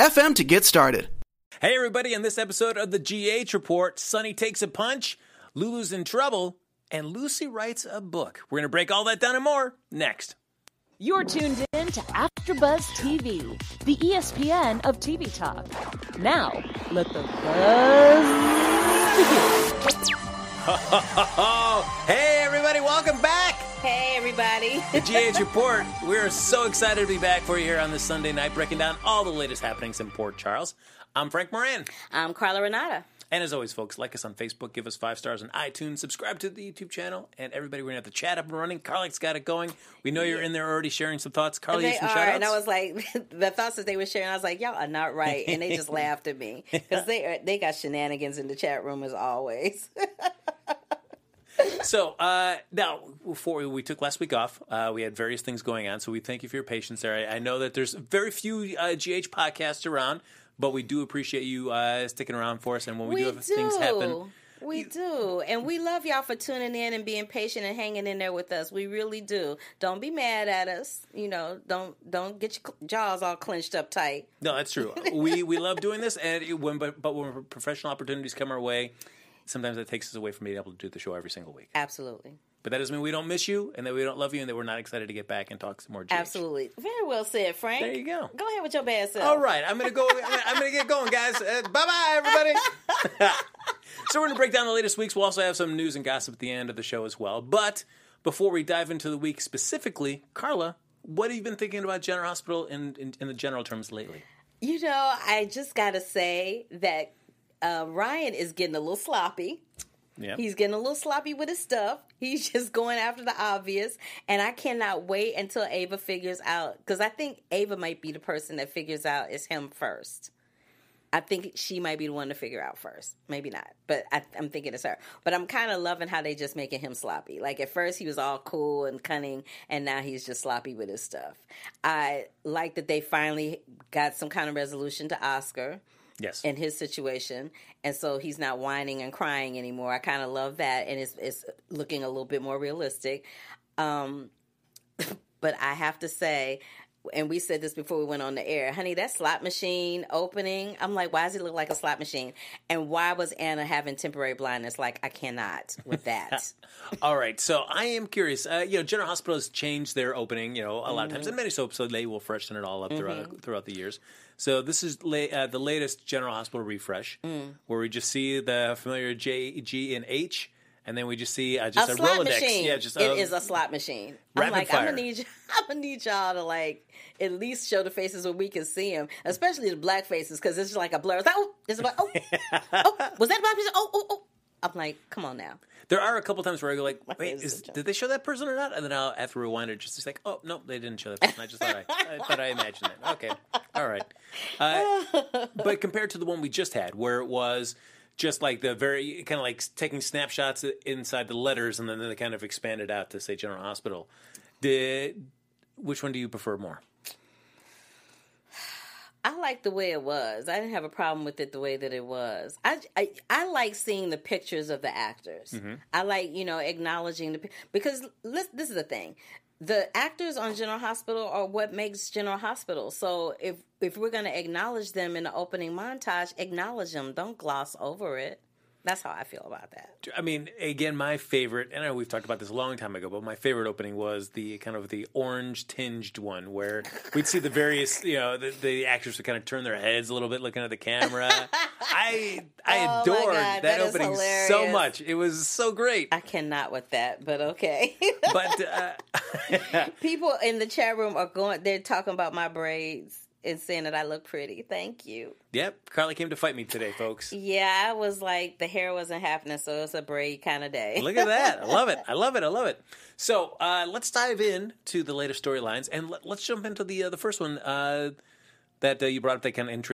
anchor.fm to get started. Hey, everybody, in this episode of the GH Report, Sonny takes a punch, Lulu's in trouble, and Lucy writes a book. We're going to break all that down and more next. You're tuned in to AfterBuzz TV, the ESPN of TV talk. Now, let the buzz begin. hey, everybody, welcome back. Hey, everybody. The GH Report. We're so excited to be back for you here on this Sunday night, breaking down all the latest happenings in Port Charles. I'm Frank Moran. I'm Carla Renata. And as always, folks, like us on Facebook, give us five stars on iTunes, subscribe to the YouTube channel, and everybody, we're going to have the chat up and running. Carly's got it going. We know you're in there already sharing some thoughts. Carly, you They some are, shout outs? and I was like, the thoughts that they were sharing, I was like, y'all are not right, and they just laughed at me because they are, they got shenanigans in the chat room as always. So uh, now, before we, we took last week off, uh, we had various things going on. So we thank you for your patience there. I, I know that there's very few uh, GH podcasts around, but we do appreciate you uh, sticking around for us. And when we, do have things happen, We do. And we love y'all for tuning in and being patient and hanging in there with us. We really do. Don't be mad at us. You know, don't don't get your jaws all clenched up tight. no, that's true. we we love doing this, and it, when but, but when professional opportunities come our way, sometimes that takes us away from being able to do the show every single week. Absolutely. But that doesn't mean we don't miss you, and that we don't love you, and that we're not excited to get back and talk some more. GH. Absolutely. Very well said, Frank. There you go. Go ahead with your bad self. All right, I'm gonna go. I'm gonna, get going, guys. Uh, bye bye, everybody. so we're gonna break down the latest weeks. We'll also have some news and gossip at the end of the show as well. But before we dive into the week specifically, Carla, what have you been thinking about General Hospital in in, in the general terms lately? You know, I just got to say that uh, Ryan is getting a little sloppy. Yeah, He's getting a little sloppy with his stuff. He's just going after the obvious. And I cannot wait until Ava figures out, because I think Ava might be the person that figures out it's him first. I think she might be the one to figure out first. Maybe not, but I, I'm thinking it's her. But I'm kind of loving how they just making him sloppy. Like at first he was all cool and cunning, and now he's just sloppy with his stuff. I like that they finally got some kind of resolution to Oscar yes. in his situation, and so he's not whining and crying anymore. I kind of love that, and it's it's looking a little bit more realistic. Um, but I have to say, and we said this before we went on the air, honey, that slot machine opening. I'm like, why does it look like a slot machine? And why was Anna having temporary blindness? Like, I cannot with that. All right, so I am curious. Uh, you know, General Hospital has changed their opening. You know, a lot of Mm-hmm. times, and many soaps, so they will freshen it all up throughout throughout the years. So this is la- uh, the latest General Hospital refresh, Mm. where we just see the familiar J, G, and H, and then we just see uh, just a a, slot Rolodex. machine. Yeah, just it uh, is a slot machine. I'm like, I'm gonna need, I'm gonna need y'all to like at least show the faces where we can see them, especially the black faces, because it's just like a blur. It's like, oh, it's like, oh, oh, was that black person? Oh, oh, oh. I'm like, come on now. There are a couple times where I go like, wait, is a did they show that person or not? And then I'll have to rewind it just to like, oh no, they didn't show that person. I just thought I, I thought I imagined it. Okay, all right. Uh, but compared to the one we just had, where it was just like the very kind of like taking snapshots inside the letters, and then they kind of expanded out to say General Hospital. Did which one do you prefer more? I like the way it was. I didn't have a problem with it the way that it was. I I, I like seeing the pictures of the actors. Mm-hmm. I like you know acknowledging the because let this is the thing. The actors on General Hospital are what makes General Hospital. So if if we're going to acknowledge them in the opening montage, acknowledge them. Don't gloss over it. That's how I feel about that. I mean, again, my favorite, and I know we've talked about this a long time ago, but my favorite opening was the kind of the orange tinged one where we'd see the various, you know, the, the actors would kind of turn their heads a little bit looking at the camera. I I Oh adored God, that, that opening so much. It was so great. I cannot with that, but okay. But uh, People in the chat room are going. They're talking about my braids and saying that I look pretty. Thank you. yep, Carly came to fight me today, folks. Yeah, I was like the hair wasn't happening, so it's a braid kind of day. Look at that. I love it. I love it. I love it. So uh, let's dive in to the latest storylines and let, us jump into the uh, the first one uh, that uh, you brought up that kind of.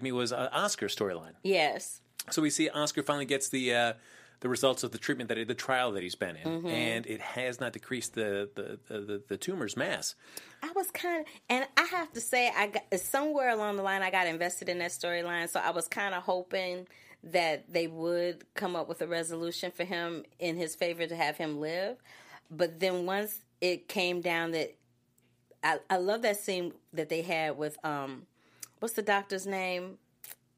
Me was uh, Oscar storyline. Yes. So we see Oscar finally gets the uh, the results of the treatment that the trial that he's been in, Mm-hmm. and it has not decreased the the, the, the, the tumor's mass. I was kind of, and I have to say, I got somewhere along the line, I got invested in that storyline. So I was kind of hoping that they would come up with a resolution for him in his favor to have him live. But then once it came down that, I, I love that scene that they had with um, what's the doctor's name?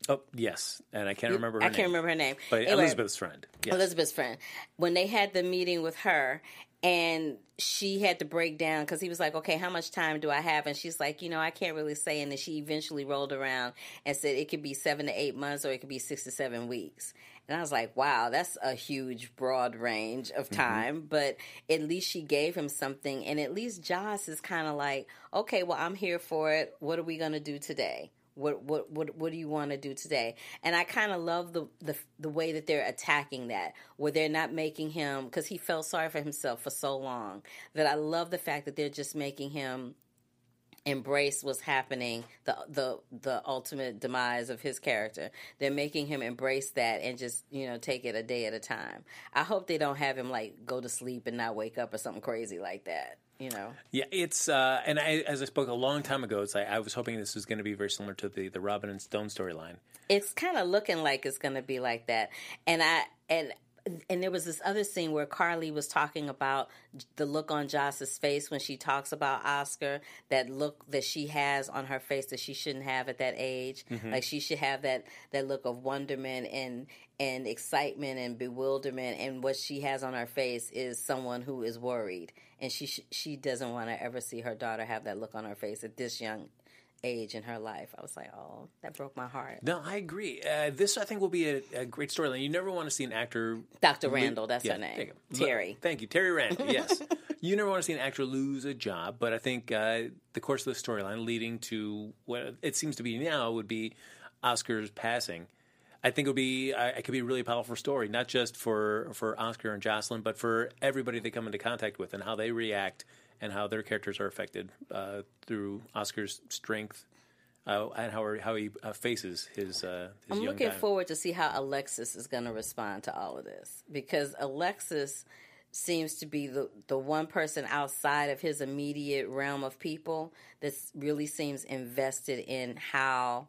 Oh yes, and I can't remember. Her I name. can't remember her name. But Anyway, Elizabeth's friend. Yes. Elizabeth's friend, when they had the meeting with her, and she had to break down because he was like, "Okay, how much time do I have?" And she's like, "You know, I can't really say." And then she eventually rolled around and said it could be seven to eight months, or it could be six to seven weeks. And I was like, "Wow, that's a huge, broad range of mm-hmm. time." But at least she gave him something, and at least Joss is kind of like, "Okay, well, I'm here for it. What are we gonna do today?" What what what what do you want to do today? And I kind of love the, the the way that they're attacking that, where they're not making him because he felt sorry for himself for so long. That I love the fact that they're just making him embrace what's happening, the the the ultimate demise of his character. They're making him embrace that and just you know take it a day at a time. I hope they don't have him like go to sleep and not wake up or something crazy like that. You know. Yeah, it's uh, and I, as I spoke a long time ago, it's like I was hoping this was going to be very similar to the the Robin and Stone storyline. it's kind of looking like it's going to be like that and i and and there was this other scene where Carly was talking about the look on Joss's face when she talks about Oscar, that look that she has on her face that she shouldn't have at that age. Mm-hmm. Like she should have that that look of wonderment and and excitement and bewilderment and what she has on her face is someone who is worried and she sh- she doesn't want to ever see her daughter have that look on her face at this young age in her life. I was like, "Oh, that broke my heart." No, I agree. Uh, this I think will be a, a great storyline. You never want to see an actor Dr. lo- Randall, that's Yeah, her name. Terry. Lo- Thank you, Terry Randall. Yes, you never want to see an actor lose a job, but I think uh, the course of the storyline leading to what it seems to be now would be Oscar's passing. I think it would be it could be a really powerful story, not just for for Oscar and Josslyn, but for everybody they come into contact with and how they react and how their characters are affected uh, through Oscar's strength uh, and how how he uh, faces his uh, his I'm looking guy. forward to see how Alexis is going to respond to all of this because Alexis seems to be the the one person outside of his immediate realm of people that really seems invested in how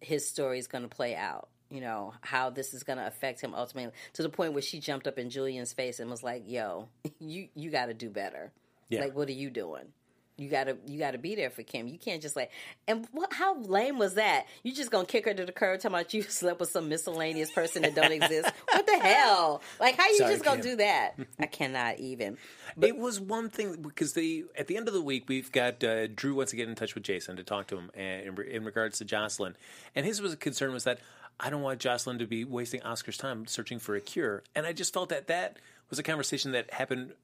his story is going to play out. You know how this is going to affect him ultimately, to the point where she jumped up in Julian's face and was like, "Yo, you you got to do better. Yeah. Like, what are you doing?" You gotta, you gotta be there for Kim. You can't just like, and what, how lame was that? You just gonna kick her to the curb, talking about you slept with some miscellaneous person that don't exist. What the hell? Like, how you Sorry, just gonna Kim. do that? I cannot even. it was one thing because they at the end of the week we've got uh, Drew wants to get in touch with Jason to talk to him uh, in, in regards to Josslyn, and his was concern was that I don't want Josslyn to be wasting Oscar's time searching for a cure, and I just felt that that was a conversation that happened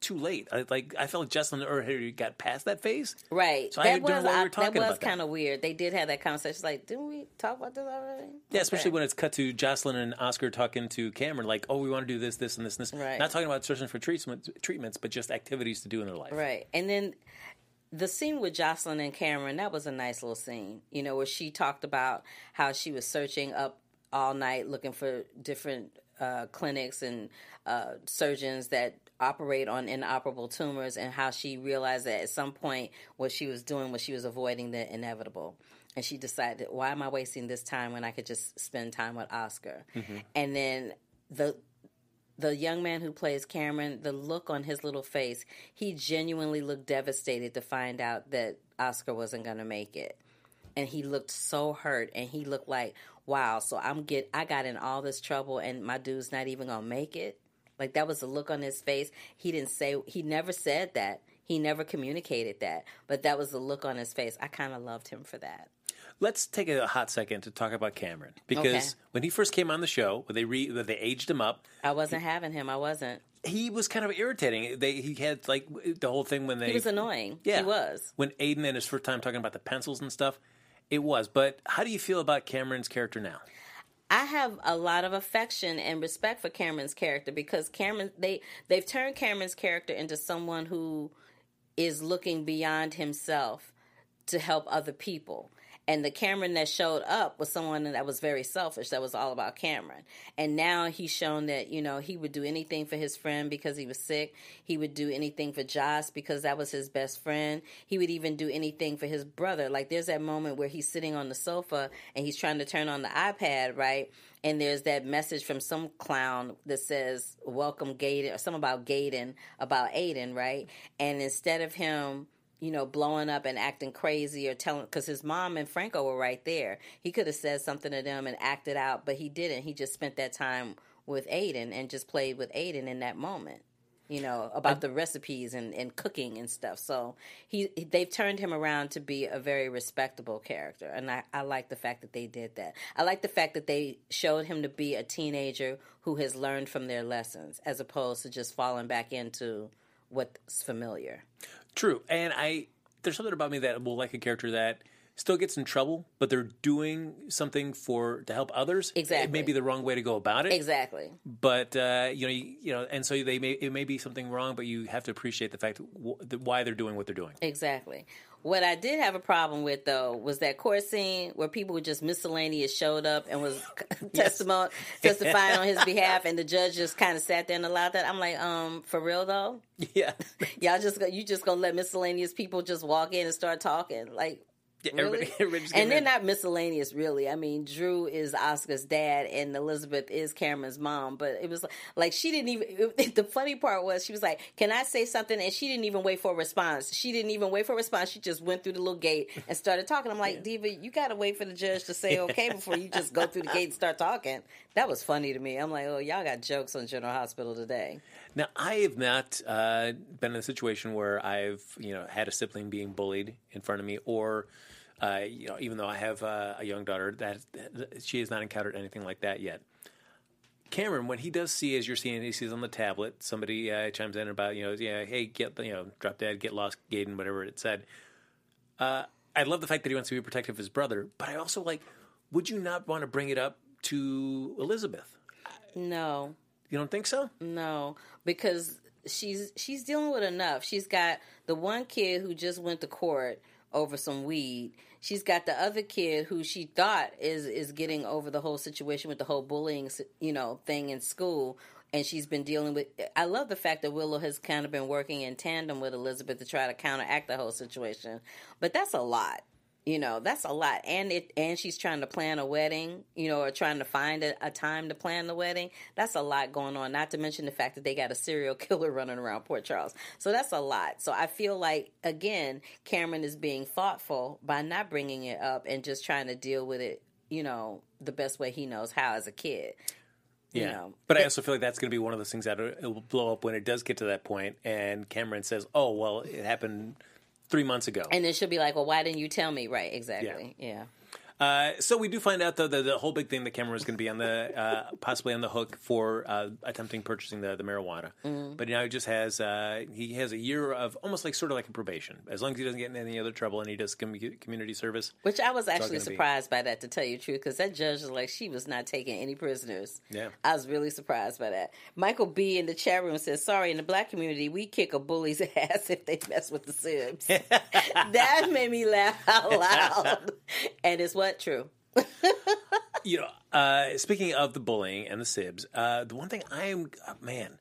too late. I, like I felt like Josslyn already got past that phase, Right. So I that don't know was why we I- that was kind of weird. They did have that conversation. Like, didn't we talk about this already? Yeah, especially when it's cut to Josslyn and Oscar talking to Cameron, like, "Oh, we want to do this, this, and this, and this." Right. Not talking about searching for treatments, treatments, but just activities to do in their life. Right. And then the scene with Josslyn and Cameron, that was a nice little scene, you know, where she talked about how she was searching up all night looking for different uh, clinics and uh, surgeons that operate on inoperable tumors and how she realized that at some point what she was doing was she was avoiding the inevitable. And she decided, why am I wasting this time when I could just spend time with Oscar? Mm-hmm. And then the the young man who plays Cameron, the look on his little face, he genuinely looked devastated to find out that Oscar wasn't going to make it. And he looked so hurt and he looked like, wow, so I'm get I got in all this trouble and my dude's not even going to make it. Like that was the look on his face. He didn't say he never said that. He never communicated that, but that was the look on his face. I kind of loved him for that. Let's take a hot second to talk about Cameron because Okay. when he first came on the show, when they re, when they aged him up, I wasn't having him. I wasn't. he was kind of irritating. They he had like the whole thing when they He was annoying. Yeah, He was. when Aiden and his first time talking about the pencils and stuff. It was, but how do you feel about Cameron's character now? I have a lot of affection and respect for Cameron's character because Cameron they they've turned Cameron's character into someone who is looking beyond himself to help other people. And the Cameron that showed up was someone that was very selfish. That was all about Cameron. And now he's shown that, you know, he would do anything for his friend because he was sick. He would do anything for Joss because that was his best friend. He would even do anything for his brother. Like there's that moment where he's sitting on the sofa and he's trying to turn on the iPad, right? And there's that message from some clown that says, Welcome Gaden, or something about Gaden, about Aiden, right? And instead of him you know, blowing up and acting crazy or telling, because his mom and Franco were right there. He could have said something to them and acted out, but he didn't. He just spent that time with Aiden and just played with Aiden in that moment. You know about the recipes and, and cooking and stuff. So he they've turned him around to be a very respectable character, and I, I like the fact that they did that. I like the fact that they showed him to be a teenager who has learned from their lessons, as opposed to just falling back into what's familiar. True, and I there's something about me that will like a character that still gets in trouble, but they're doing something for to help others. Exactly, It may be the wrong way to go about it, Exactly. but uh, you know, you, you know, and so they may it may be something wrong, but you have to appreciate the fact w- why they're doing what they're doing. Exactly. What I did have a problem with though was that court scene where people were just miscellaneous showed up and was testimony testifying on his behalf, and the judge just kind of sat there and allowed that. I'm like, um, for real though, Yeah, y'all just you just gonna let miscellaneous people just walk in and start talking like. Everybody, Really? and they're not miscellaneous, really. I mean, Drew is Oscar's dad, and Elizabeth is Cameron's mom. But it was like she didn't even. the funny part was she was like, "Can I say something?" And she didn't even wait for a response. She didn't even wait for a response. She just went through the little gate and started talking. I'm like, Diva, you got to wait for the judge to say okay before you just go through the gate and start talking. That was funny to me. I'm like, oh, y'all got jokes on General Hospital today. Now, I have not uh, been in a situation where I've you know had a sibling being bullied in front of me, or uh, you know, even though I have uh, a young daughter, that, that she has not encountered anything like that yet. Cameron, when he does see, as you're seeing, he sees on the tablet, somebody uh, chimes in about, you know, yeah, hey, get, you know, drop dead, get lost, Gaden, whatever it said. Uh, I love the fact that he wants to be protective of his brother, but I also like, would you not want to bring it up to Elizabeth? No, You don't think so? No, because she's she's dealing with enough. She's got the one kid who just went to court over some weed. She's got the other kid who she thought is is getting over the whole situation with the whole bullying, you know, thing in school. And she's been dealing with. I love the fact that Willow has kind of been working in tandem with Elizabeth to try to counteract the whole situation. But that's a lot you know that's a lot. And it and she's trying to plan a wedding you know or trying to find a, a time to plan the wedding. That's a lot going on not to mention the fact that they got a serial killer running around port charles. So that's a lot. So i feel like again cameron is being thoughtful by not bringing it up and just trying to deal with it you know the best way he knows how as a kid. You Yeah, know. but I also feel like that's going to be one of those things that it will blow up when it does get to that point, and Cameron says, "Oh, well, it happened three months ago." and then she'll be like well why didn't you tell me right exactly yeah. Uh, so we do find out though that the whole big thing the camera was going to be on the uh, possibly on the hook for uh, attempting purchasing the, the marijuana, Mm-hmm. but now he just has uh, he has a year of almost like sort of like a probation as long as he doesn't get in any other trouble and he does commu- community service. Which I was actually gonna be- surprised by that, to tell you the truth, because that judge was like, she was not taking any prisoners. Yeah. I was really surprised by that. Michael B. in the chat room says, sorry, in the black community, we kick a bully's ass if they mess with the Sibs. that made me laugh out loud. and it's what? True. you know, uh, speaking of the bullying and the sibs, uh, the one thing I am, uh, man,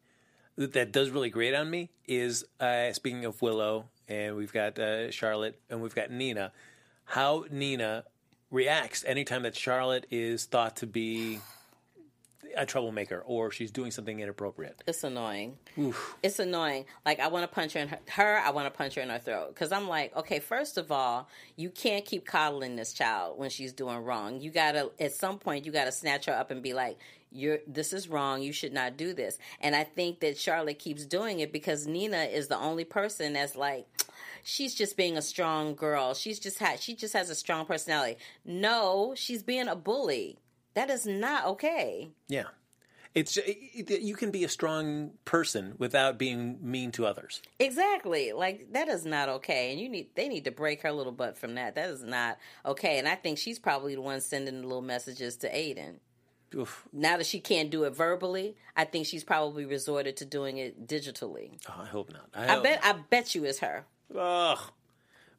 that, that does really grate on me is uh, speaking of Willow, and we've got uh, Charlotte, and we've got Nina, how Nina reacts anytime that Charlotte is thought to be a troublemaker or she's doing something inappropriate. It's annoying. It's annoying. Like I want to punch her in her, her I want to punch her in her throat because I'm like, okay, first of all, you can't keep coddling this child when she's doing wrong. You gotta at some point you gotta snatch her up and be like, you're this is wrong. You should not do this. And I think that Charlotte keeps doing it because Nina is the only person that's like. She's just being a strong girl. She's just had she just has a strong personality. No, she's being a bully. That is not okay. Yeah. It's it, you can be a strong person without being mean to others. Exactly. Like that is not okay. And you need they need to break her little butt from that. That is not okay. And I think she's probably the one sending the little messages to Aiden. Oof. Now that she can't do it verbally, I think she's probably resorted to doing it digitally. Oh, I hope not. I hope bet I bet you it's her. Ugh.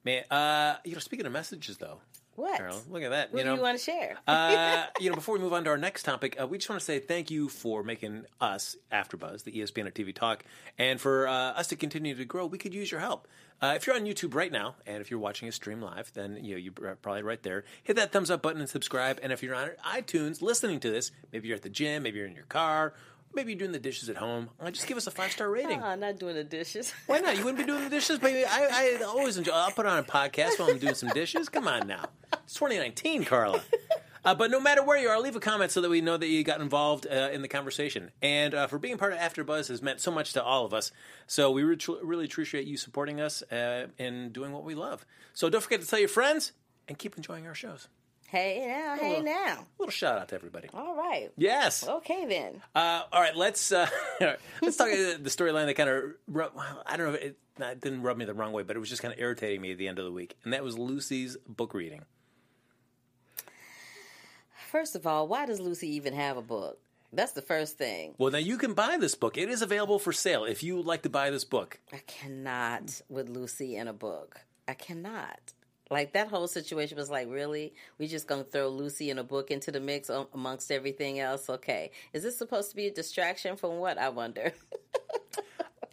Man, uh, you know, speaking of messages, though, What? Carol, look at that. What you know, do you want to share? uh, you know, before we move on to our next topic, uh, we just want to say thank you for making us AfterBuzz, the ESPN of TV talk, and for uh, us to continue to grow. We could use your help. Uh, if you're on YouTube right now, and if you're watching us stream live, then you know you're probably right there. Hit that thumbs up button and subscribe. And if you're on iTunes listening to this, maybe you're at the gym, maybe you're in your car, maybe you're doing the dishes at home. Uh, just give us a five star rating. Oh, not doing the dishes. Why not? You wouldn't be doing the dishes, baby. I, I always enjoy. I'll put on a podcast while I'm doing some dishes. Come on now, it's 2019, Carla. Uh, but no matter where you are, leave a comment so that we know that you got involved uh, in the conversation. And uh, for being part of AfterBuzz has meant so much to all of us. So we re- really appreciate you supporting us uh, and doing what we love. So don't forget to tell your friends and keep enjoying our shows. Hey now, hey Hello. now. little shout out to everybody. All right. Yes. Okay then. Uh, all right, let's uh, let's talk about the storyline that kind of rub, well, I don't know. If it, it didn't rub me the wrong way, but it was just kind of irritating me at the end of the week, and that was Lucy's book reading. First of all, why does Lucy even have a book? That's the first thing. Well, now you can buy this book. It is available for sale if you would like to buy this book. I cannot with Lucy in a book. I cannot. Like that whole situation was like, really? We just gonna throw Lucy in a book into the mix amongst everything else? Okay, is this supposed to be a distraction from what? I wonder.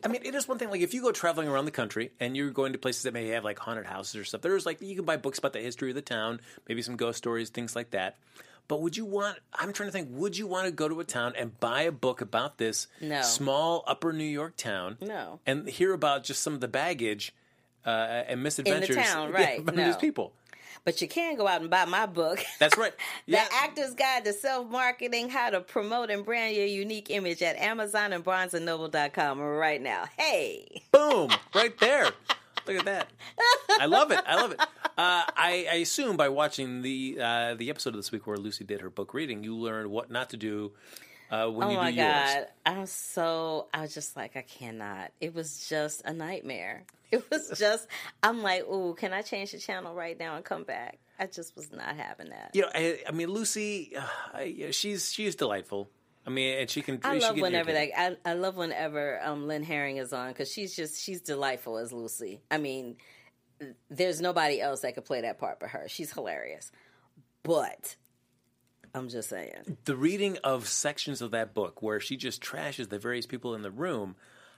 I mean, it is one thing. Like if you go traveling around the country and you're going to places that may have like haunted houses or stuff, there's like you can buy books about the history of the town, maybe some ghost stories, things like that. But would you want? I'm trying to think. Would you want to go to a town and buy a book about this No. small Upper New York town? No. And hear about just some of the baggage uh, and misadventures in the town, right, about no. these people. but you can go out and buy my book. That's right. The Yeah. Actor's Guide to Self Marketing How to Promote and Brand Your Unique Image at Amazon and BarnesandNoble.com right now. Hey! Boom! Right there. Look at that. I love it. I love it. Uh, I, I assume by watching the uh, the episode of this week where Lucy did her book reading, you learned what not to do uh, when Oh you my do yours. God. I'm so, I was just like, I cannot. It was just a nightmare. It was just, I'm like, ooh, can I change the channel right now and come back? I just was not having that. You know, I, I mean, Lucy, uh, she's she's delightful. I mean, and she can. I she love can whenever that. I, I love whenever um, Lynn Herring is on because she's just she's delightful as Lucy. I mean, there's nobody else that could play that part but her. She's hilarious. But I'm just saying, the reading of sections of that book where she just trashes the various people in the room.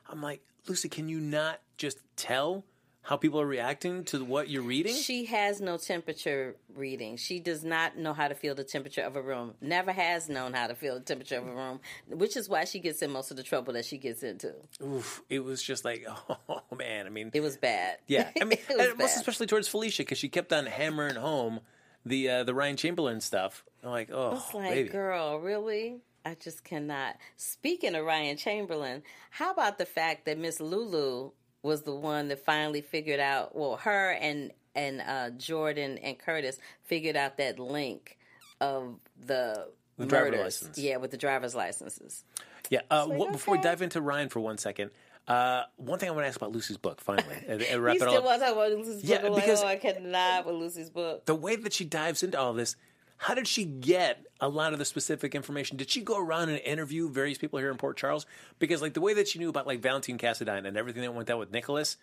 I'm like, Lucy, can you not just tell how people are reacting to what you're reading? she has no temperature reading. She does not know how to feel the temperature of a room. Never has known how to feel the temperature of a room, which is why she gets in most of the trouble that she gets into. Oof, it was just like, oh man. I mean, It was bad. Yeah, I mean, it was and most especially towards Felicia because she kept on hammering home the uh, the Ryan Chamberlain stuff. I'm like, oh, It's like, baby. girl, really? I just cannot. Speaking of Ryan Chamberlain, how about the fact that Miss Lulu was the one that finally figured out? Well, her and and uh, Jordan and Curtis figured out that link of the, The driver murders. license. Yeah, with the driver's licenses. Yeah. Uh, like, what, Before we dive into Ryan for one second, uh, one thing I want to ask about Lucy's book. Finally, and, and wrap You it all still up. want to talk about Lucy's Yeah, book? I'm because- like, oh, I cannot with Lucy's book. the way that she dives into all this. How did she get a lot of the specific information? Did she go around and interview various people here in Port Charles? Because like the way that she knew about like Valentine Cassadine and everything that went down with Nikolas,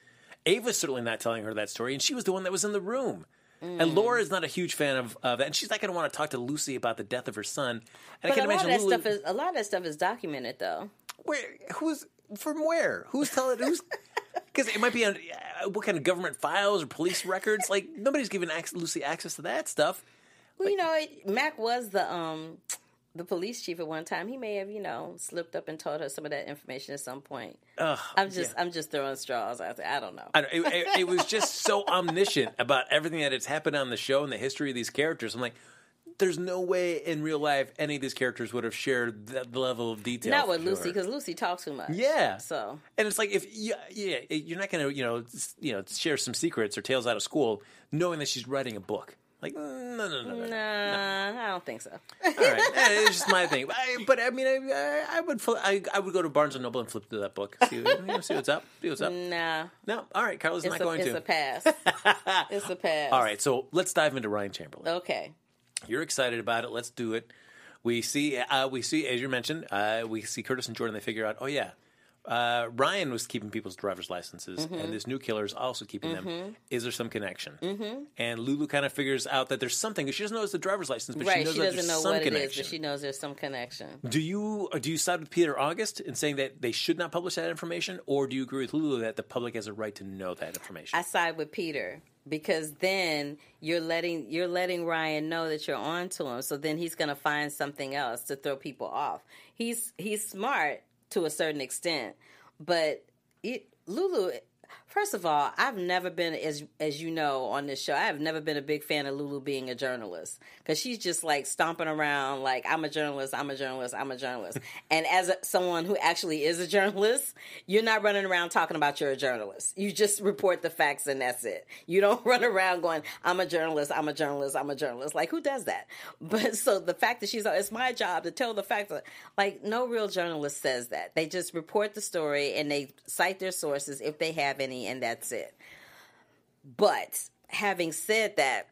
Ava's certainly not telling her that story, and she was the one that was in the room. Mm. And Laura is not a huge fan of, of that, and she's not going to want to talk to Lucy about the death of her son. And I But can a lot of imagine that Lulu, stuff is a lot of that stuff is documented though. where who's from where? Who's telling who's? Because it might be on uh, what kind of government files or police records. Like nobody's giving ac- Lucy access to that stuff. Well, you know, Mac was the um the police chief at one time. He may have, you know, slipped up and told her some of that information at some point. Ugh, I'm just, I'm just throwing straws out there. I don't know. I don't, it, it, it was just so omniscient about everything that has happened on the show and the history of these characters. I'm like, there's no way in real life any of these characters would have shared that level of detail. Not with Lucy because Lucy talks too much. Yeah. So And it's like if yeah, yeah you're not going to you know you know share some secrets or tales out of school knowing that she's writing a book. Like no no no no. no. I don't think so. All right, it's just my thing. I, but I mean, I, I, would fl- I, I would go to Barnes and Noble and flip through that book. See, you know, see what's up. See what's up. Nah, No, all right, Carla's it's, not a, going it's to. It's a pass. it's a pass. all right, so let's dive into Ryan Chamberlain. Okay. You're excited about it. Let's do it. We see, uh, we see, as you mentioned, uh, we see Curtis and Jordan. They figure out, oh yeah, uh, Ryan was keeping people's driver's licenses, Mm-hmm. and this new killer is also keeping them. Is there some connection? Mm-hmm. And Lulu kind of figures out that there's something. She doesn't know it's the driver's license, but she knows She doesn't there's know some what it is, connection. but she knows there's some connection. Do you do you side with Peter August in saying that they should not publish that information, or do you agree with Lulu that the public has a right to know that information? I side with Peter because then you're letting you're letting Ryan know that you're on to him. So then he's going to find something else to throw people off. He's he's smart to a certain extent, but it, Lulu. First of all, I've never been as as you know on this show. I have never been a big fan of Lulu being a journalist because she's just like stomping around like I'm a journalist, I'm a journalist, I'm a journalist. and as a, someone who actually is a journalist, you're not running around talking about you're a journalist. You just report the facts and that's it. You don't run around going I'm a journalist, I'm a journalist, I'm a journalist. Like who does that? But so the fact that she's it's my job to tell the facts. Like no real journalist says that. They just report the story and they cite their sources if they have any and that's it. But having said that,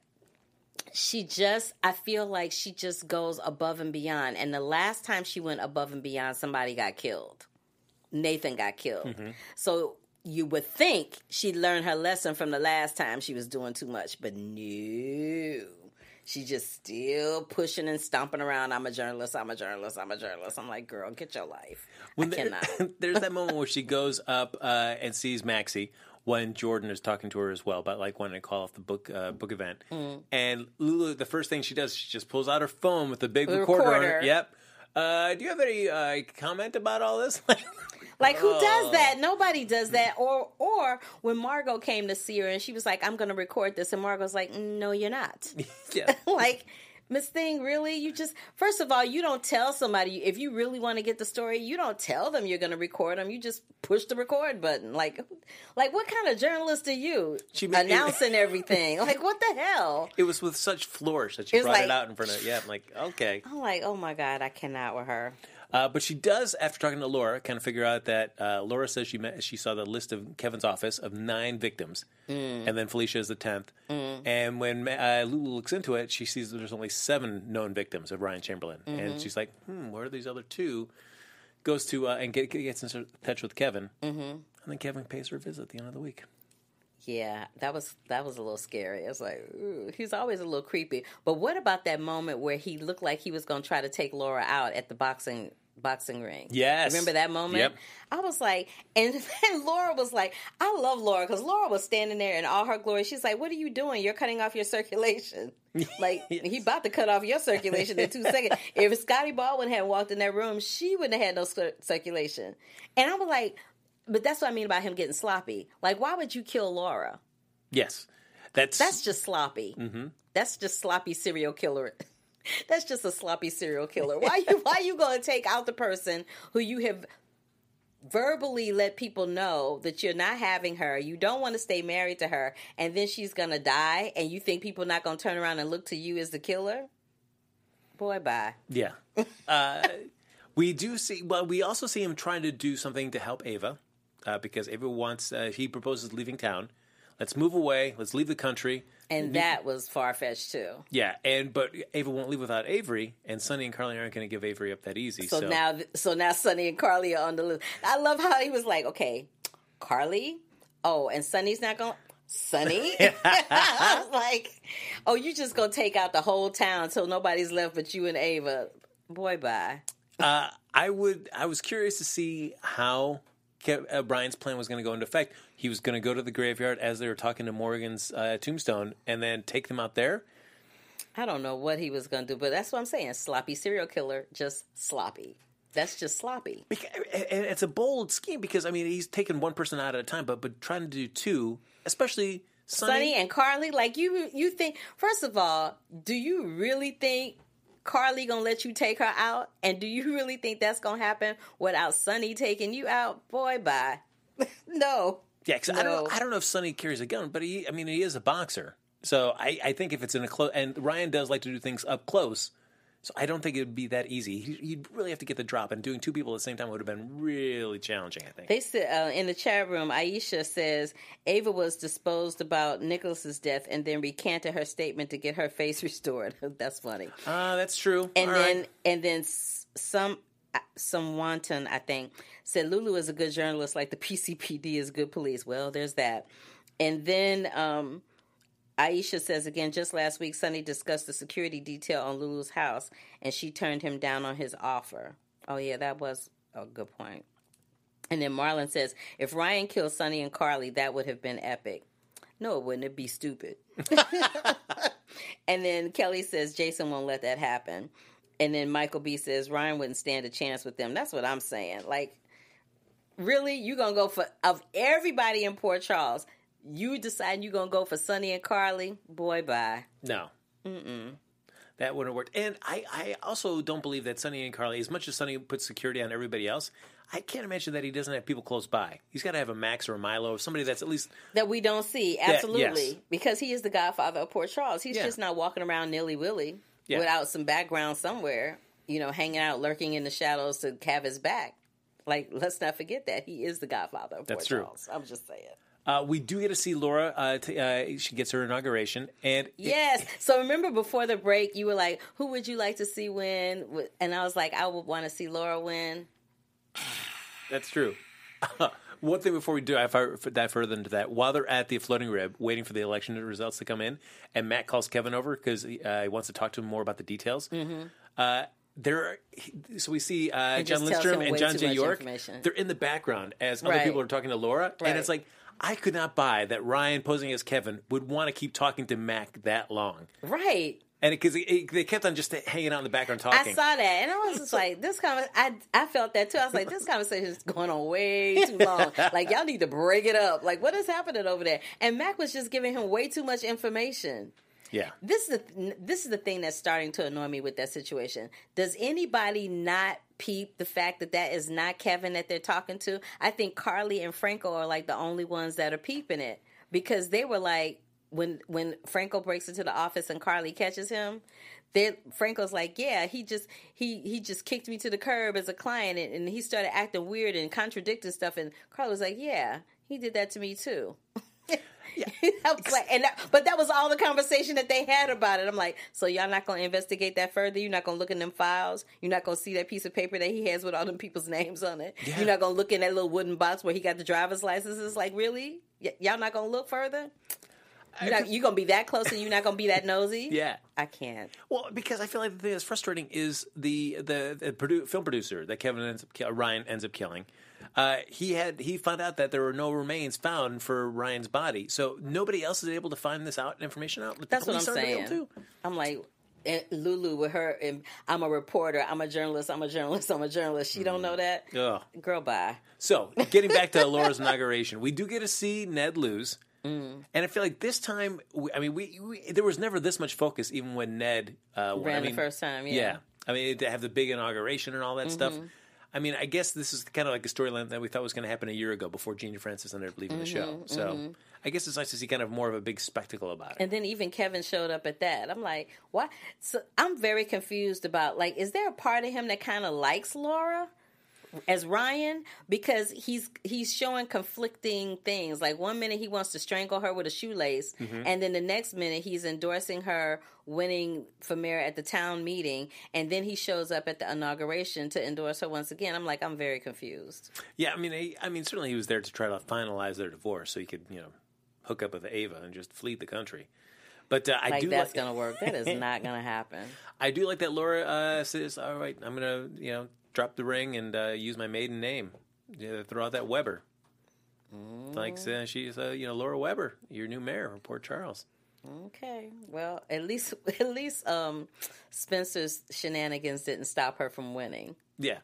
she just I feel like she just goes above and beyond. And the last time she went above and beyond, somebody got killed. Nathan got killed. Mm-hmm. So you would think she learned her lesson from the last time she was doing too much, but no. She just still pushing and stomping around. I'm a journalist. I'm a journalist. I'm a journalist. I'm like, girl, get your life. I there- cannot. there's that moment where she goes up uh, and sees Maxie when Jordan is talking to her as well about like wanting to call off the book uh, book event. Mm. And Lulu, the first thing she does, she just pulls out her phone with the big The recorder, on recorder. it. Yep. Uh, do you have any uh, comment about all this? Like who Oh. does that? Nobody does that. Or or when Margaux came to see her and she was like, "I'm going to record this," and Margaux's like, "No, you're not." yeah. like Miss Thing, really? You just first of all, you don't tell somebody if you really want to get the story. You don't tell them you're going to record them. You just push the record button. Like, like what kind of journalist are you? She made- announcing everything. Like, what the hell? It was with such flourish that she It brought it out in front of. Yeah, I'm like, okay. I'm like, oh my god, I cannot with her. Uh, but she does, after talking to Laura, kind of figure out that uh, Laura says she met, she saw the list of Kevin's office of nine victims, Mm. and then Felicia is the tenth. And when uh, Lulu looks into it, she sees that there's only seven known victims of Ryan Chamberlain, Mm-hmm. and she's like, "Hmm, where are these other two? Goes to uh, and get, gets in touch with Kevin, mm-hmm. and then Kevin pays her a visit at the end of the week. Yeah, that was that was a little scary. I was like, ooh, he's always a little creepy. But what about that moment where he looked like he was going to try to take Laura out at the boxing boxing ring? Yes. remember that moment? Yep. I was like, and then Laura was like, I love Laura because Laura was standing there in all her glory. She's like, "What are you doing? You're cutting off your circulation." Like he about to cut off your circulation in two seconds. If Scotty Baldwin had walked in that room, she wouldn't have had no cir- circulation. And I was like, but that's what I mean about him getting sloppy. Like, why would you kill Laura? Yes, that's That's just sloppy. Mm-hmm. That's just sloppy serial killer. That's just a sloppy serial killer. Why you why you going to take out the person who you have verbally let people know that you're not having her, you don't want to stay married to her, and then she's going to die and you think people not going to turn around and look to you as the killer? Boy, bye. Yeah. Uh, we do see, well, we also see him trying to do something to help Ava uh, because Ava wants, uh, he proposes leaving town. Let's move away. Let's leave the country. And that was far fetched too. Yeah, and but Ava won't leave without Avery, and Sonny and Carly aren't going to give Avery up that easy. So, So, now, so now Sonny and Carly are on the list. I love how he was like, okay, Carly. Oh, and Sonny's not going. Sonny, I was like, oh, you just gonna take out the whole town so nobody's left but you and Ava. Boy, bye. uh, I would, I was curious to see how Brian's plan was going to go into effect. He was going to go to the graveyard as they were talking to Morgan's uh, tombstone, and then take them out there. I don't know what he was going to do, but that's what I'm saying. Sloppy serial killer, just sloppy. That's just sloppy. And it's a bold scheme because I mean he's taking one person out at a time, but but trying to do two, especially Sonny. Sonny and Carly, like you, you think. First of all, do you really think Carly gonna let you take her out? And do you really think that's gonna happen without Sonny taking you out? Boy, bye. no. yeah, 'cause I don't I don't know if Sonny carries a gun, but he I mean he is a boxer, so I I think if it's in a close and Ryan does like to do things up close. So I don't think it would be that easy. He- He'd really have to get the drop, and doing two people at the same time would have been really challenging. I think. They said uh, in the chat room, Aisha says Ava was disposed about Nikolas's death and then recanted her statement to get her face restored. That's funny. Ah, that's true. and All then right. and then some uh, some wanton I think said Lulu is a good journalist like the PCPD is good police. Well, there's that. And then um Aisha says again, just last week, Sonny discussed the security detail on Lulu's house, and she turned him down on his offer. Oh yeah, that was a good point. And then Marlon says, if Ryan killed Sonny and Carly, that would have been epic. No, it wouldn't. It'd be stupid. and then Kelly says Jason won't let that happen. And then Michael B says Ryan wouldn't stand a chance with them. That's what I'm saying. Like, really, You're gonna go for of everybody in Port Charles? You decide you're gonna go for Sonny and Carly? Boy, bye. No. That wouldn't have worked. And I, I also don't believe that Sonny and Carly, as much as Sonny puts security on everybody else, I can't imagine that he doesn't have people close by. He's got to have a Max or a Milo or somebody that's at least. That we don't see absolutely yes. because he is the godfather of Port Charles. He's Yeah. just not walking around nilly willy Yeah. without some background somewhere. You know, hanging out, lurking in the shadows to have his back. Like, let's not forget that he is the godfather of That's Port true. Charles. I'm just saying. Uh, we do get to see Laura. Uh, t- uh, she gets her inauguration, and it- Yes. So remember before the break, you were like, "Who would you like to see win?" And I was like, "I would want to see Laura win." That's true. One thing before we do, if I dive further into that, while they're at the floating rib waiting for the election results to come in, and Mac calls Kevin over because he, uh, he wants to talk to him more about the details. Uh, there, are, so we see uh, John Mm-hmm. just tells Lindstrom and John J. York. They're in the background as other Right. people are talking to Laura, Right. and it's like I could not buy that Ryan posing as Kevin would want to keep talking to Mac that long, Right. and because they kept on just hanging out in the background talking. I saw that, and I was just like, "This conversation." I I felt that too. I was like, "This conversation is going on way too long. like, y'all need to break it up. Like, what is happening over there?" And Mac was just giving him way too much information. Yeah, This is the this is the thing that's starting to annoy me with that situation. Does anybody not peep the fact that that is not Kevin that they're talking to? I think Carly and Franco are like the only ones that are peeping it because they were like when when Franco breaks into the office and Carly catches him. They, Franco's like, yeah, he just he he just kicked me to the curb as a client, and, and he started acting weird and contradicting stuff. And Carly was like, yeah, he did that to me too. I was like, and that, but that was all the conversation that they had about it. I'm like, so y'all not gonna investigate that further? You're not gonna look in them files? You're not gonna see that piece of paper that he has with all them people's names on it? Yeah. You're not gonna look in that little wooden box where he got the driver's licenses? Like, really? Y- y'all not gonna look further? You're, not, you gonna be that close and you're not gonna be that nosy? yeah. I can't. Well, because I feel like the thing that's frustrating is the the, the produ- film producer that Kevin ends up ki- Ryan ends up killing. Uh, he had he found out that there were no remains found for Ryan's body, so nobody else is able to find this out information out. The That's what I'm police aren't able saying. to. I'm like. and Lulu with her, and I'm a reporter. I'm a journalist. I'm a journalist. I'm a journalist. She don't know that. Ugh. Girl, bye. So, getting back to Laura's inauguration, we do get to see Ned lose. Mm. And I feel like this time, we, I mean, we, we there was never this much focus, even when Ned uh. Ran I the first time, yeah. Yeah, I mean, to have the big inauguration and all that stuff. Mm-hmm. I mean, I guess this is kind of like a storyline that we thought was going to happen a year ago before Genie Francis ended up leaving the show. Mm-hmm, So, I guess it's nice to see kind of more of a big spectacle about it. And then even Kevin showed up at that. I'm like, what? So I'm very confused about like, is there a part of him that kind of likes Laura as Ryan because he's he's showing conflicting things. Like one minute he wants to strangle her with a shoelace, and then the next minute he's endorsing her winning for mayor at the town meeting, and then he shows up at the inauguration to endorse her once again. I'm like, I'm very confused. Yeah, I mean, I, I mean, certainly he was there to try to finalize their divorce, so he could, you know, hook up with Ava and just flee the country. But uh, I Like do that's like, gonna work. That is not gonna happen. I do like that Laura uh, says, "All right, I'm gonna, you know, drop the ring and uh, use my maiden name. Yeah, throw out that Webber." Like uh, she's, uh, you know, Laura Webber, your new mayor of Port Charles. Okay. Well, at least at least um, Spencer's shenanigans didn't stop her from winning. Yeah.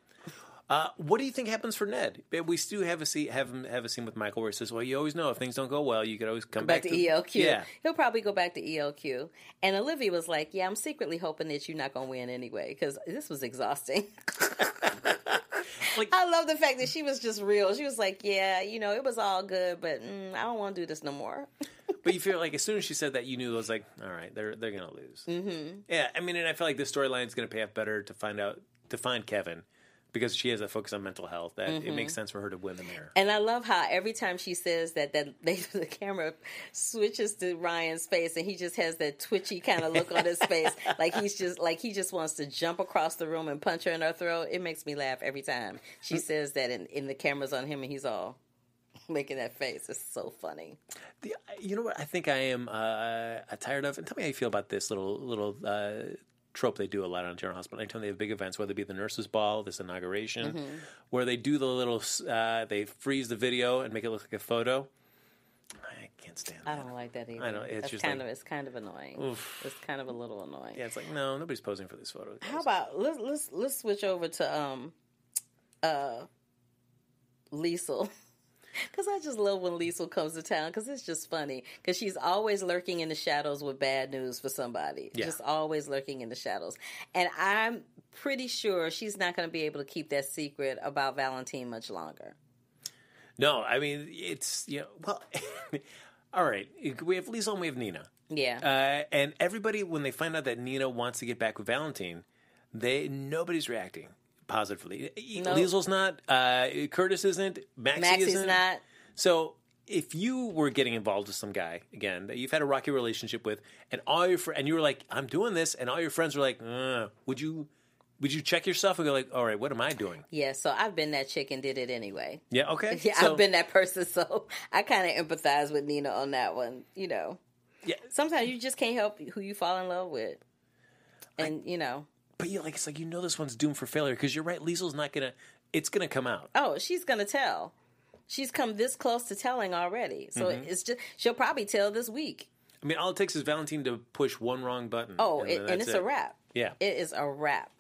Uh, what do you think happens for Ned? We still have a scene, have him have a scene with Michael where he says, "Well, you always know if things don't go well, you could always come Back, back, to ELQ. Yeah, He'll probably go back to ELQ. And Olivia was like, "Yeah, I'm secretly hoping that you're not going to win anyway because this was exhausting." Like- I love the fact that she was just real. She was like, "Yeah, you know, it was all good, but mm, I don't want to do this no more." but you feel like as soon as she said that, you knew it was like, all right, they're they're gonna lose. Mm-hmm. Yeah, I mean, and I feel like this storyline is gonna pay off better to find out to find Kevin because she has a focus on mental health. That it makes sense for her to win the mirror. And I love how every time she says that, that they, the camera switches to Ryan's face, and he just has that twitchy kind of look on his face, like he's just like he just wants to jump across the room and punch her in her throat. It makes me laugh every time she says that, and, and the camera's on him, and he's all making that face. It's so funny. The, you know what? I think I am uh, tired of. And tell me how you feel about this little little uh, trope they do a lot on General Hospital. Anytime they have big events, whether it be the nurses' ball, this inauguration, Mm-hmm. where they do the little, uh, they freeze the video and make it look like a photo. I can't stand that. I that. don't like that either. I know, it's That's just kind like- of it's kind of annoying. Oof. It's kind of a little annoying. Yeah, it's like no, nobody's posing for this photo. How about let's let's let's switch over to um uh Liesl. Cause I just love when Liesl comes to town because it's just funny. Because she's always lurking in the shadows with bad news for somebody. Yeah. Just always lurking in the shadows. And I'm pretty sure she's not going to be able to keep that secret about Valentine much longer. No, I mean it's you know well. all right, we have Lisa and we have Nina. Yeah. Uh, and everybody, when they find out that Nina wants to get back with Valentine, they nobody's reacting positively. No. Liesl's not. Uh, Curtis isn't. Maxie Maxie's isn't. not. So if you were getting involved with some guy again that you've had a rocky relationship with, and all your fr- and you were like, "I'm doing this," and all your friends were like, uh, "Would you?" Would you check yourself and go like, "All right, what am I doing?" Yeah, so I've been that chick and did it anyway. Yeah, okay. Yeah, So- I've been that person, so I kind of empathize with Nina on that one. You know, Yeah, sometimes you just can't help who you fall in love with, and you know, but you like it's like you know this one's doomed for failure because you're right. Liesl's not gonna. It's gonna come out. oh, she's gonna tell. She's come this close to telling already, so Mm-hmm. it's just she'll probably tell this week. I mean, all it takes is Valentine to push one wrong button. Oh, then it, and it's it. a wrap. Yeah. it is a wrap,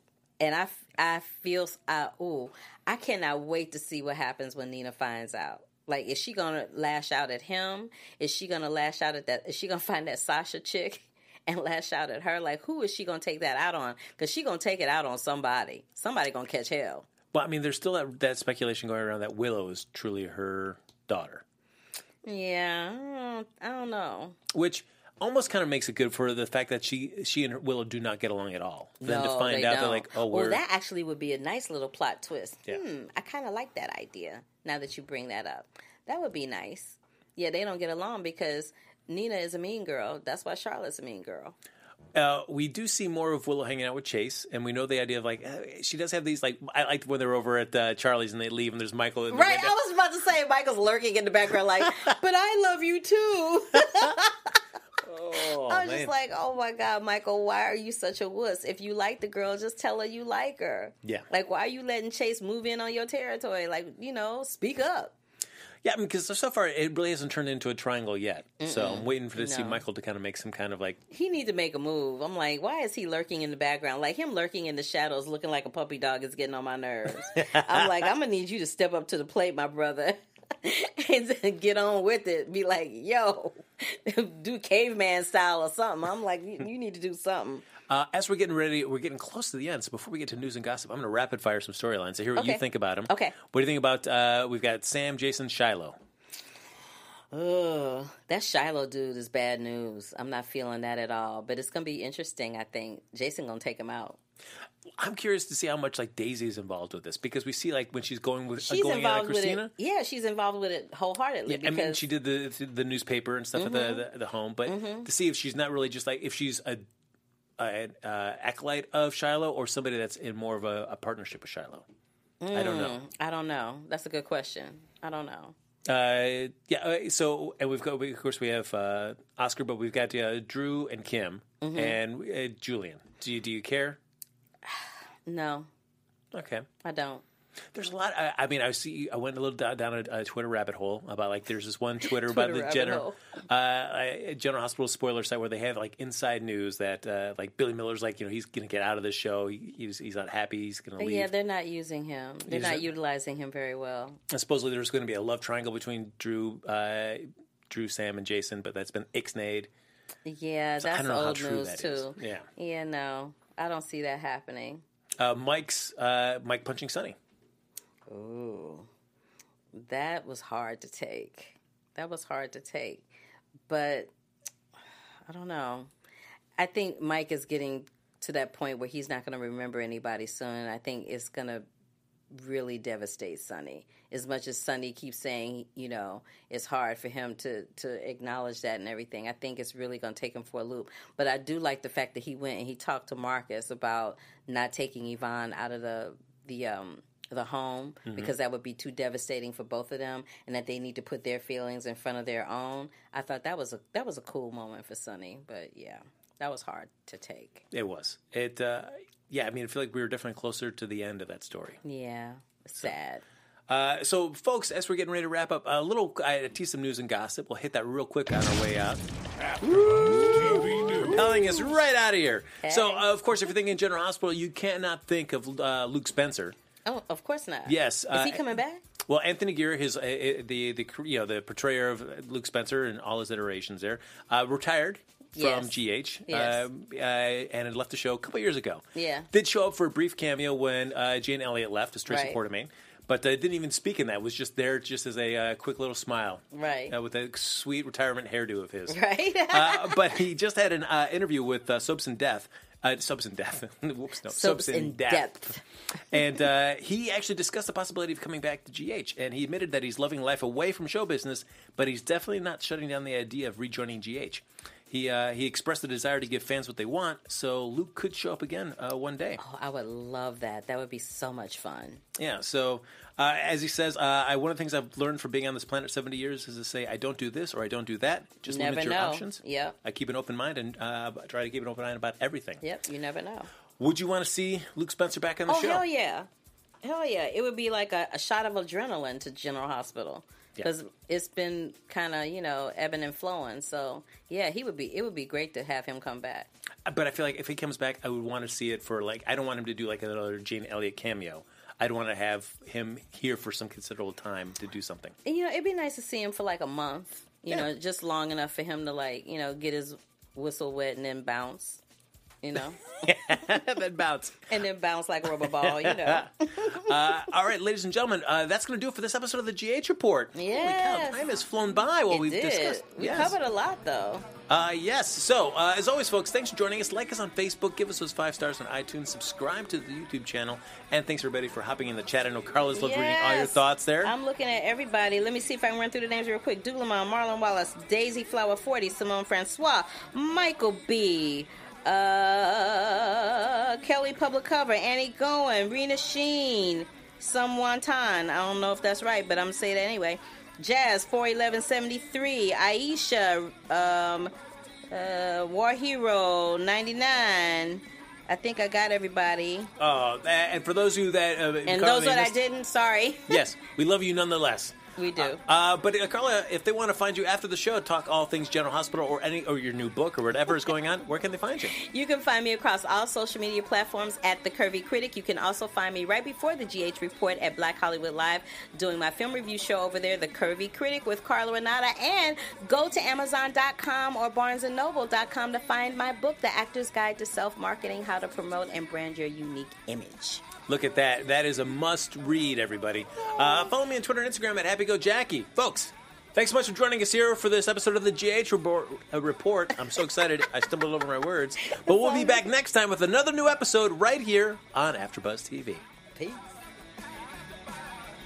and I, I feel I ooh I cannot wait to see what happens when Nina finds out. Like, is she gonna lash out at him? Is she gonna lash out at that? Is she gonna find that Sasha chick and lash out at her? Like, who is she gonna take that out on? Because she gonna take it out on somebody. Somebody gonna catch hell. Well, I mean, there's still that, that speculation going around that Willow is truly her daughter, Yeah, I don't, I don't know. which almost kind of makes it good for the fact that she she and Willow do not get along at all. Then to find they out they're like, oh, well, we're that actually would be a nice little plot twist. Yeah. Hmm, I kind of like that idea. Now that you bring that up, that would be nice. Yeah, they don't get along because Nina is a mean girl. That's why Charlotte's a mean girl. uh, we do see more of Willow hanging out with Chase, and we know the idea of like uh, she does have these like I like when they're over at uh, Charlie's and they leave and there's Michael in the Right. I was about to say Michael's lurking in the background, like, but I love you too. Oh, I was man. just like, oh my god, Michael, why are you such a wuss? If you like the girl, just tell her you like her. Yeah. Like, why are you letting Chase move in on your territory? Like, you know, speak up. Yeah, because so far it really hasn't turned into a triangle yet. So I'm waiting for to see Michael to kind of make some kind of like he need to make a move. I'm like, why is he lurking in the background? Like him lurking in the shadows, looking like a puppy dog is getting on my nerves. I'm like, I'm gonna need you to step up to the plate, my brother, and get on with it. Be like, yo, do caveman style or something. I'm like, you, you need to do something. Uh, as we're getting ready, we're getting close to the end. So before we get to news and gossip, I'm going to rapid fire some storylines. So hear what you think about them. Okay. What do you think about? Uh, we've got Sam, Jason, Shiloh. Ugh, that Shiloh dude is bad news. I'm not feeling that at all. But it's gonna be interesting. I think Jason gonna take him out. I'm curious to see how much like Daisy is involved with this because we see like when she's going with uh, She's going in at involved with Kristina. it. Yeah, she's involved with it wholeheartedly. I because mean, she did the the newspaper and stuff Mm-hmm. at the, the the home, but to see if she's not really just like if she's a, a uh, acolyte of Shiloh or somebody that's in more of a, a partnership with Shiloh. I don't know. I don't know. That's a good question. I don't know. Uh, yeah. uh, So, and we've got, we, of course, we have uh, Oscar, but we've got uh, Drew and Kim Mm-hmm. and uh, Julian. Do you do you care? No, Okay. I don't. There's a lot. I, I mean, I see. I went a little down, down a, a Twitter rabbit hole about like there's this one Twitter, about the general uh, General Hospital spoiler site where they have like inside news that uh, like Billy Miller's like you know he's gonna get out of the show. He, he's he's not happy. He's gonna leave. Yeah, they're not using him. They're Use not it. utilizing him very well. And supposedly there's going to be a love triangle between Drew, uh, Drew, Sam, and Jason, but that's been ixnayed. Yeah, I that's don't know how old news that is. too. Yeah. Yeah, no, I don't see that happening. Uh, Mike's uh, Mike punching Sonny. Ooh, that was hard to take. That was hard to take, but I don't know. I think Mike is getting to that point where he's not going to remember anybody soon. I think it's going to really devastates Sonny. As much as Sonny keeps saying, you know, it's hard for him to to acknowledge that and everything. I think it's really going to take him for a loop. But I do like the fact that he went and he talked to Marcus about not taking Yvonne out of the the um the home because that would be too devastating for both of them and that they need to put their feelings in front of their own. I thought that was a that was a cool moment for Sonny, but yeah. That was hard to take. It was. It. Uh, yeah, I mean, I feel like we were definitely closer to the end of that story. Yeah. Sad. Uh, so, folks, as we're getting ready to wrap up, a little I tease some news and gossip. We'll hit that real quick on our way out. Propelling us right out of here. So, uh, of course, if you're thinking General Hospital, you cannot think of uh, Luke Spencer. Oh, of course not. Yes, Is he uh, coming back? Well, Anthony Geary, his uh, uh, the the you know the portrayer of Luke Spencer and all his iterations there, uh, retired from Yes. GH Yes. um, uh, and had left the show a couple years ago. Yeah. did show up for a brief cameo when uh, Jane Elliott left as Tracy Right. But uh, didn't even speak in that. Was just there just as a uh, quick little smile, Right. uh, with a sweet retirement hairdo of his. Right? uh, but he just had an uh, interview with uh, Soaps and Death. Uh, Soaps and Death. Whoops, no. Soaps in Depth. and uh, he actually discussed the possibility of coming back to GH. And he admitted that he's loving life away from show business, but he's definitely not shutting down the idea of rejoining GH. He uh, he expressed the desire to give fans what they want, so Luke could show up again uh, one day. Oh, I would love that. That would be so much fun. Yeah. So uh, as he says, uh, I, one of the things I've learned from being on this planet seventy years is to say I don't do this or I don't do that. Just Never limit your know. options. Yeah. I keep an open mind and uh, try to keep an open mind about everything. Yep, you never know. Would you want to see Luke Spencer back on the Oh, show? Oh hell yeah. Hell yeah. It would be like a, a shot of adrenaline to General Hospital. Yeah. Because it's been kind of, you know, ebbing and flowing. So, yeah, he would be. It would be great to have him come back. Uh, but I feel like if he comes back, I would want to see it for like I don't want him to do like another Jane Elliott cameo. I'd want to have him here for some considerable time to do something. And, you know, it'd be nice to see him for like a month. You Yeah. know, just long enough for him to like, you know, get his whistle wet and then bounce. You know, then bounce. and then bounce like a rubber ball. You know. Uh, all right, ladies and gentlemen, uh, that's going to do it for this episode of the GH Report. Holy Yes. cow, time has flown by while It we've did. discussed. We Yes. covered a lot, though. Uh, yes. So, uh, as always, folks, thanks for joining us. Like us on Facebook, give us those five stars on iTunes, subscribe to the YouTube channel, and thanks everybody for hopping in the chat. I know Carla's loved reading all your thoughts there. I'm looking at everybody. Let me see if I can run through the names real quick. Douglamon, Marlon Wallace, Daisy Flower 40, Simone Francois, Michael B. Uh, Kelly Public Cover, Annie Goen, Rena Sheen, Someone Tan. I don't know if that's right, but I'm gonna say that anyway. Jazz 41173, Aisha, um, uh, War Hero 99. I think I got everybody. Uh, and for those of you that uh, And those that I didn't, sorry. yes, we love you nonetheless. We do. Uh, but uh, Carla, if they want to find you after the show, talk all things General Hospital or any or your new book or whatever is going on, where can they find you? You can find me across all social media platforms at The Curvy Critic. You can also find me right before the GH Report at Black Hollywood Live doing my film review show over there, The Curvy Critic with Carla Renata. And go to Amazon.com or BarnesandNoble.com to find my book, The Actor's Guide to Self Marketing How to Promote and Brand Your Unique Image. Look at that. That is a must read, everybody. Uh, follow me on Twitter and Instagram at HappyGoJackie. Folks, thanks so much for joining us here for this episode of the GH Report. Uh, report. I'm so excited. I stumbled over my words. But we'll be back next time with another new episode right here on AfterBuzz TV. Peace.